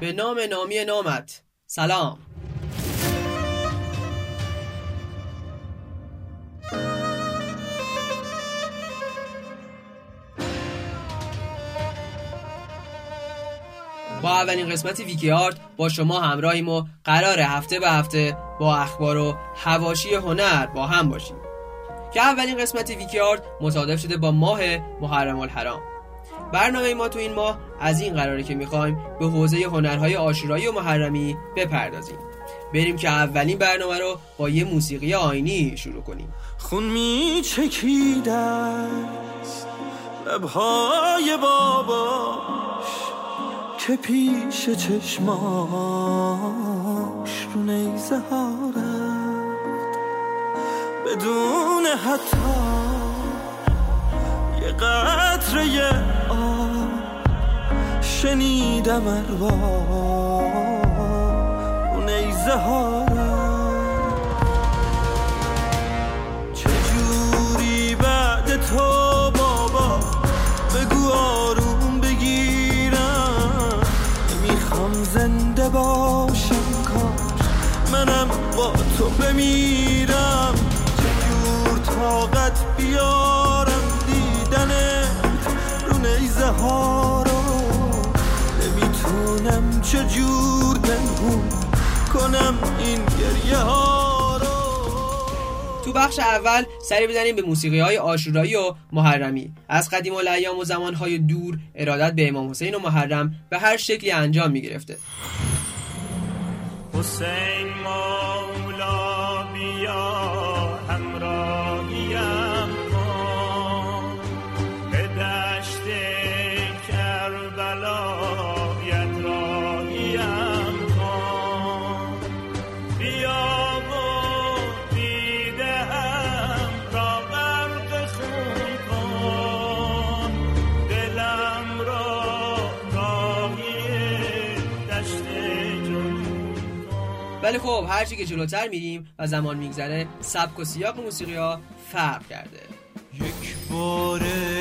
به نام نامی نامت. سلام. با اولین قسمت ویکی آرت با شما همراهیم و قرار هفته به هفته با اخبار و هواشی هنر با هم باشیم. که اولین قسمت ویکی آرت مصادف شده با ماه محرم الحرام. برنامه ما تو این ماه از این قراره که می‌خوایم به حوزه هنرهای آشورایی و محرمی بپردازیم. بریم که اولین برنامه رو با یه موسیقی آینی شروع کنیم. خون می لبهای باباش که پیش چشماش رو نیزه ها بدون حتی قطره آب شنیدم اروا رو نیزه ها چجوری بعد تو زنده باشم کاش. منم با تو بمیرم. چجور طاقت بیارم ها رو نمی‌تونم چجور بنهون کنم این گریه ها رو. تو بخش اول سری بزنیم به موسیقی های آشورایی و محرمی. از قدیم الایام و زمان های دور ارادت به امام حسین و محرم به هر شکلی انجام می گرفته حسین مولا بیا. ولی خب هرچی که جلوتر میریم و زمان میگذره سبک و سیاق موسیقی ها فرق کرده. یک بار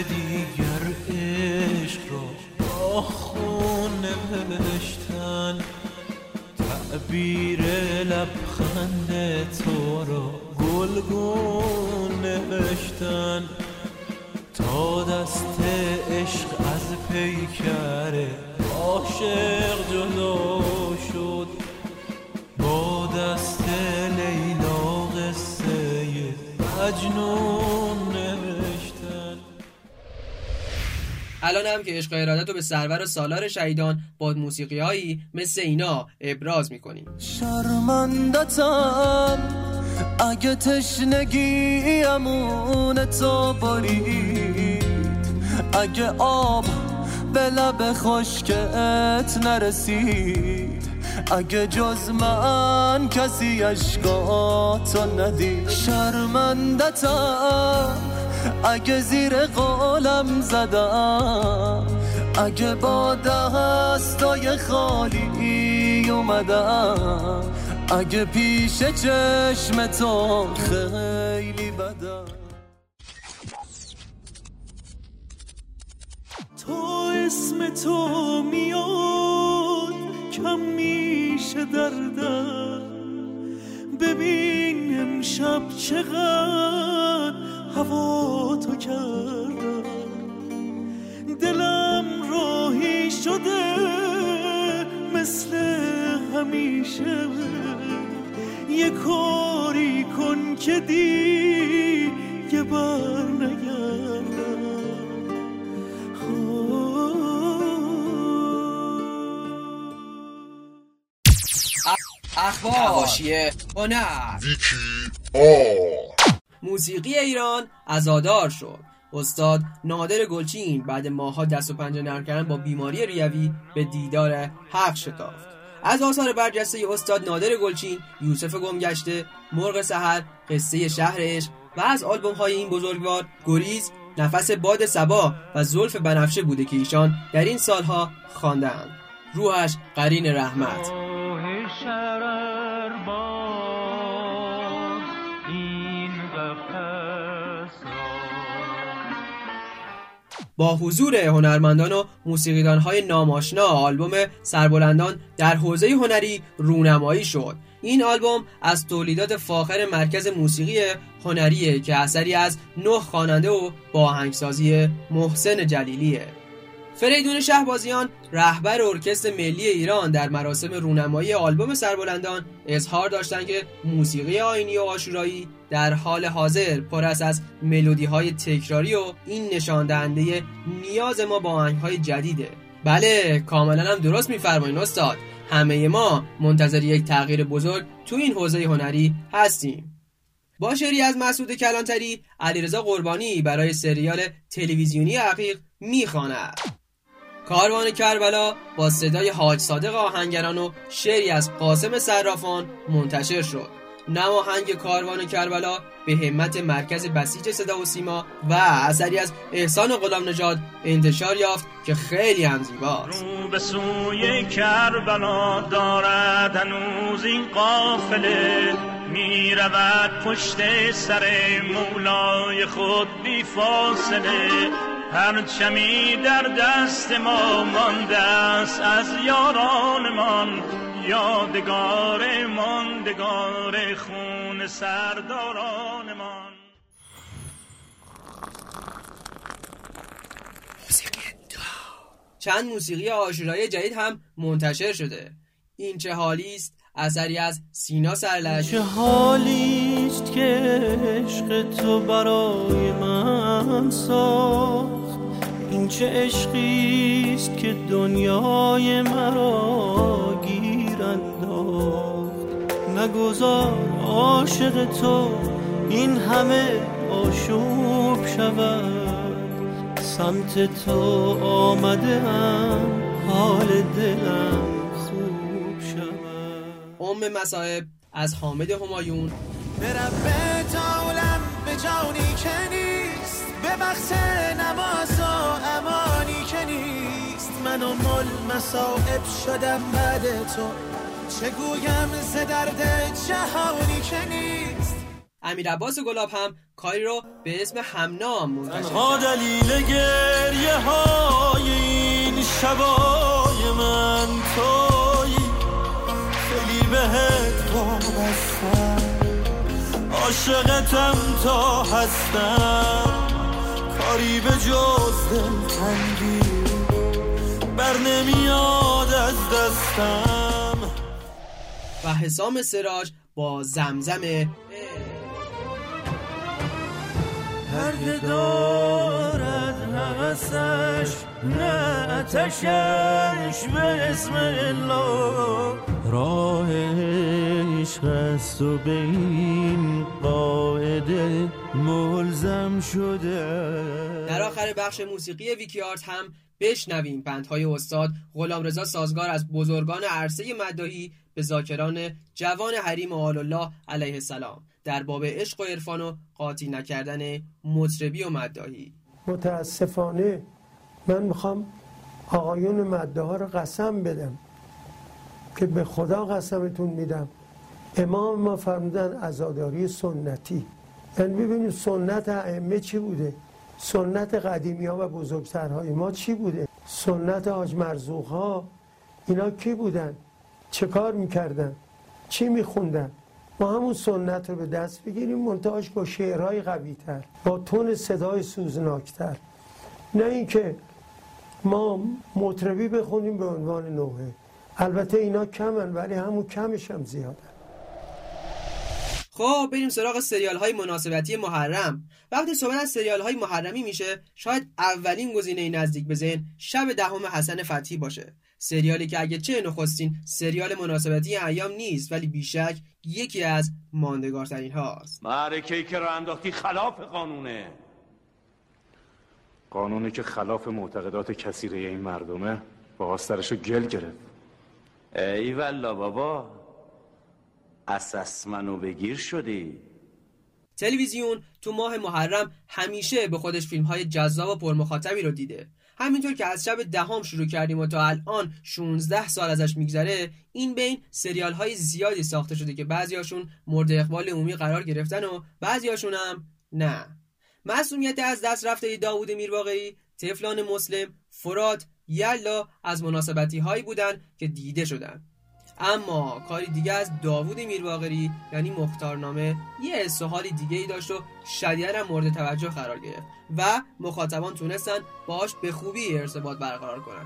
دیگر عشق را با خون نوشتن تعبیر لبخند تو را گلگون نوشتن. تا دست عشق از پیکر عاشق جدا شد مجنون نوشتن. الان هم که عشق ارادت رو به سرور و سالار شهیدان با موسیقی هایی مثل اینا ابراز می‌کنیم. شرمندتم اگه تشنگی امون تو برید اگه آب به لب خشکت نرسید اگه جز من کسی تو ندید شرمندتم. اگه زیر قولم زدم اگه با دستای خالی اومدم. اگه پیش چشم تو خیلی بدم. تو اسم تو میاد. کم میشه دردم ببین امشب چقدر هوا تو کردم دلم راهی شده مثل همیشه. یه کاری کن که دیگه بر نگردم اخبار. حواشیه هنر. ویکی موسیقی ایران ازادار شد. استاد نادر گلچین بعد ماها دست و پنجه نرم کردن با بیماری ریوی به دیدار حق شتافت. از آثار برجسته استاد نادر گلچین یوسف گمگشته مرغ سحر قصه شهرش و از آلبوم های این بزرگوار گریز نفس باد سبا و زلف بنفشه بوده که ایشان در این سالها خواندهاند. روحش قرین رحمت. با حضور هنرمندان و موسیقیدان های ناماشنا آلبوم سربلندان در حوزه هنری رونمایی شد. این آلبوم از تولیدات فاخر مرکز موسیقی هنریه که اثری از نه خواننده و با آهنگسازی محسن جلیلیه. فریدون شهبازیان رهبر ارکستر ملی ایران در مراسم رونمایی آلبوم سربلندان اظهار داشتند که موسیقی آینی و آشورایی در حال حاضر پر از ملودی های تکراری و این نشان دهنده نیاز ما با آهنگ های جدیده. بله کاملا هم درست میفرمایید استاد. همه ما منتظر یک تغییر بزرگ تو این حوزه هنری هستیم. با شعری از مسعود کلانتری علیرضا قربانی برای سریال تلویزیونی عقیق می‌خواند. کاروان کربلا با صدای حاج صادق آهنگران و شعری از قاسم صرافان منتشر شد. نماهنگ کاروان کربلا به همت مرکز بسیج صدا و سیما و اثری از احسان غلام نژاد انتشار یافت که خیلی هم زیباست. رو به سوی کربلا دارد هنوز این قافله. می رود پشت سر مولای خود بی فاصله. هر چمی در دست ما مانده است از یارانمان یادگار ماندگار خون سردارانمان چند موسیقی آشورایی جدید هم منتشر شده. این چه حالی است؟ اثری از سینا سرلش چه حالیست که عشق تو برای من ساخت؟ این چه عشقیست که دنیای مرا گیر انداخت. نگذار عاشق تو این همه آشوب شود. سمت تو آمده هم حال دلم خوب شود. ام مصائب از حامد همایون. به رب تعالم به جانی که بخش نماز و امانی که نیست. من و مل مسائب شدم بعد تو. چه گویم ز درد جهانی که نیست؟ امیر عباس گلاب هم کاری رو به اسم همنام منتشر تنها کرد دلیل گریه های این شبای من تویی خیلی بهت وابستم عاشقتم تا هستم. کاری به جز دلتنگی بر نمیاد از دستم. و حسام سراج با زمزم هر هوسش نه اتشش به اسم الله. راه عشق است و به این قاعده ملزم شده. در آخر بخش موسیقی ویکی آرت هم بشنویم. بندهای استاد غلامرضا سازگار از بزرگان عرصه مداحی به ذاکران جوان حریم آل الله علیه السلام. در باب عشق و عرفان و قاطی نکردن مطربی و مداحی. متاسفانه من می‌خوام آقایون مده ها رو قسم بدم که به خدا قسمتون میدم. امام ما فرمودن عزاداری سنتی. یعنی ببینید سنت ائمه چی بوده؟ سنت قدیمی ها و بزرگترهای ما چی بوده؟ سنت حاج مرزوق ها اینا کی بودن؟ چه کار می‌کردن؟ چی میخوندن؟ ما همون سنت رو به دست بگیریم منتهاش با شعرهای قوی تر با تون صدای سوزناکتر. نه اینکه ما مطربی بخونیم به عنوان نوحه البته اینا کمن ولی همون کمش هم زیادن. خب بریم سراغ سریال های مناسبتی محرم. وقتی صحبت از سریال های محرمی میشه شاید اولین گزینه نزدیک به ذهن شب دهم حسن فتحی باشه. سریالی که اگه چه نخستین سریال مناسبتی ایام نیست ولی بیشک یکی از ماندگارترین هاست. معرکه‌ای که راه انداختی خلاف قانونه. قانونی که خلاف معتقدات کثیره این مردمه با آسترشو گل گرفت. ای والا بابا اساس منو بگیر شدی. تلویزیون تو ماه محرم همیشه به خودش فیلم های جذاب و پرمخاطبی رو دیده. همینطور که از شب دهم شروع کردیم و تا الان 16 سال ازش میگذره این بین سریال های زیادی ساخته شده که بعضیاشون مورد اقبال عمومی قرار گرفتن و بعضیاشون هم نه. مسئولیت از دست رفته داوود میرواقعی تفلان مسلم فرات یلا از مناسبتی هایی بودن که دیده شدن. اما کاری دیگه از داوود میرواقری یعنی مختارنامه یه حس حالی دیگه ای داشت و شدیدا مورد توجه قرار گرفت و مخاطبان تونستن باهاش به خوبی ارتباط برقرار کنن.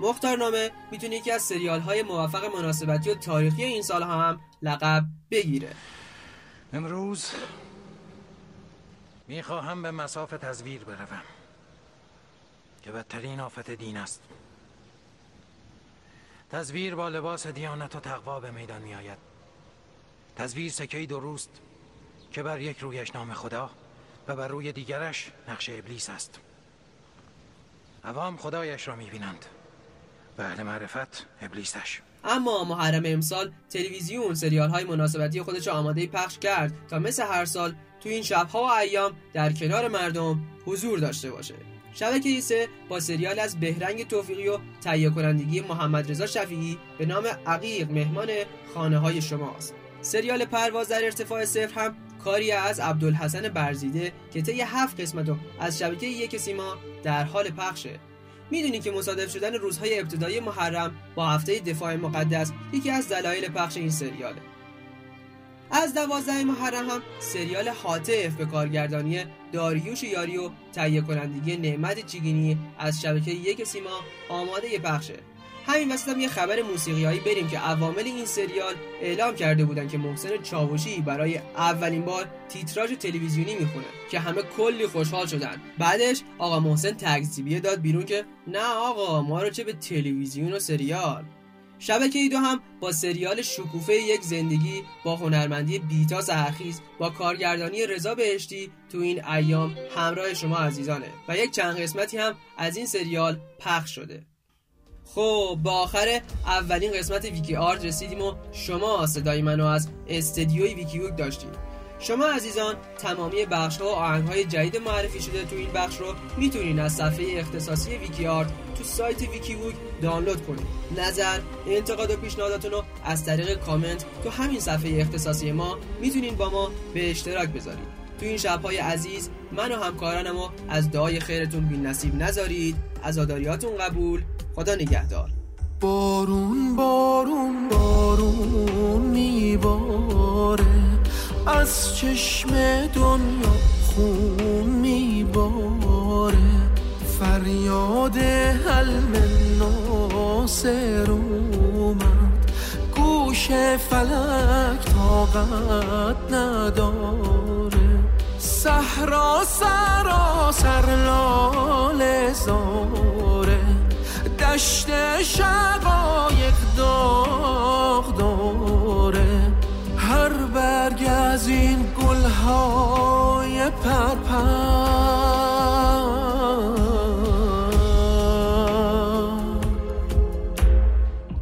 مختارنامه می‌تونه یکی از سریال های موفق مناسبتی و تاریخی این سال هم لقب بگیره. امروز می‌خواهم به مساف تزویر بروم که بدترین آفت دین است. تزویر با لباس دیانت و تقوا به میدان می آید تزویر سکهی درست که بر یک رویش نام خدا و بر روی دیگرش نقش ابلیس است. عوام خدایش را می بینند و اهل معرفت ابلیسش. اما محرم امسال تلویزیون سریال های مناسبتی خودش آماده پخش کرد تا مثل هر سال تو این شبها و ایام در کنار مردم حضور داشته باشه. شبکه ایسه با سریال از بهرنگ توفیقی و تهیه کنندگی محمد رضا شفیعی به نام عقیق مهمان خانه های شماست. سریال پرواز در ارتفاع صفر هم کاری از عبدالحسن برزیده که طی هفت قسمت از شبکه یک سیما در حال پخشه. می‌دونی که مصادف شدن روزهای ابتدایی محرم با هفته دفاع مقدس یکی از دلایل پخش این سریاله. از دوازده محرم هم سریال حاطف به کارگردانی داریوش یاری و تهیه کنندگی نعمت چیگینی از شبکه یک سیما آماده پخشه همین وسط هم یه خبر موسیقیایی بریم که عوامل این سریال اعلام کرده بودن که محسن چاوشی برای اولین بار تیتراژ تلویزیونی می‌خونه که همه کلی خوشحال شدن. بعدش آقا محسن تکذیبیه داد بیرون که نه آقا ما رو چه به تلویزیون و سریال؟ شبکه ای دو هم با سریال شکوفه یک زندگی با هنرمندی بیتا سهرخیز با کارگردانی رضا بهشتی تو این ایام همراه شما عزیزانه و یک چند قسمتی هم از این سریال پخش شده. خب با آخر اولین قسمت ویکی آرت رسیدیم و شما صدای منو از استدیوی ویکیوک داشتیم شما عزیزان تمامی بخش ها و آهنگ های جدید معرفی شده تو این بخش رو می‌تونین از صفحه اختصاصی ویکی آرت تو سایت ویکی ووک دانلود کنید. نظر انتقاد و پیشنهاداتون رو از طریق کامنت تو همین صفحه اختصاصی ما می‌تونین با ما به اشتراک بذارید. تو این شبهای عزیز من و همکارانم و از دعای خیرتون بی نصیب نذارید عزاداریاتون قبول. خدا نگهدار. بارون بارون بارون میباره. از چشم دنیا خون میباره. فریاد حلم ناصر اومد گوش فلک طاقت نداره. صحرا سراسر لاله زاره. دشت شقایق داغ داره گلهای پرپر.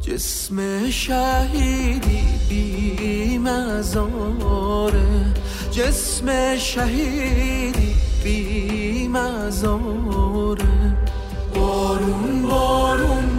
جسم شهیدی بی مزاره جسم شهیدی بی مزاره بارون بارون.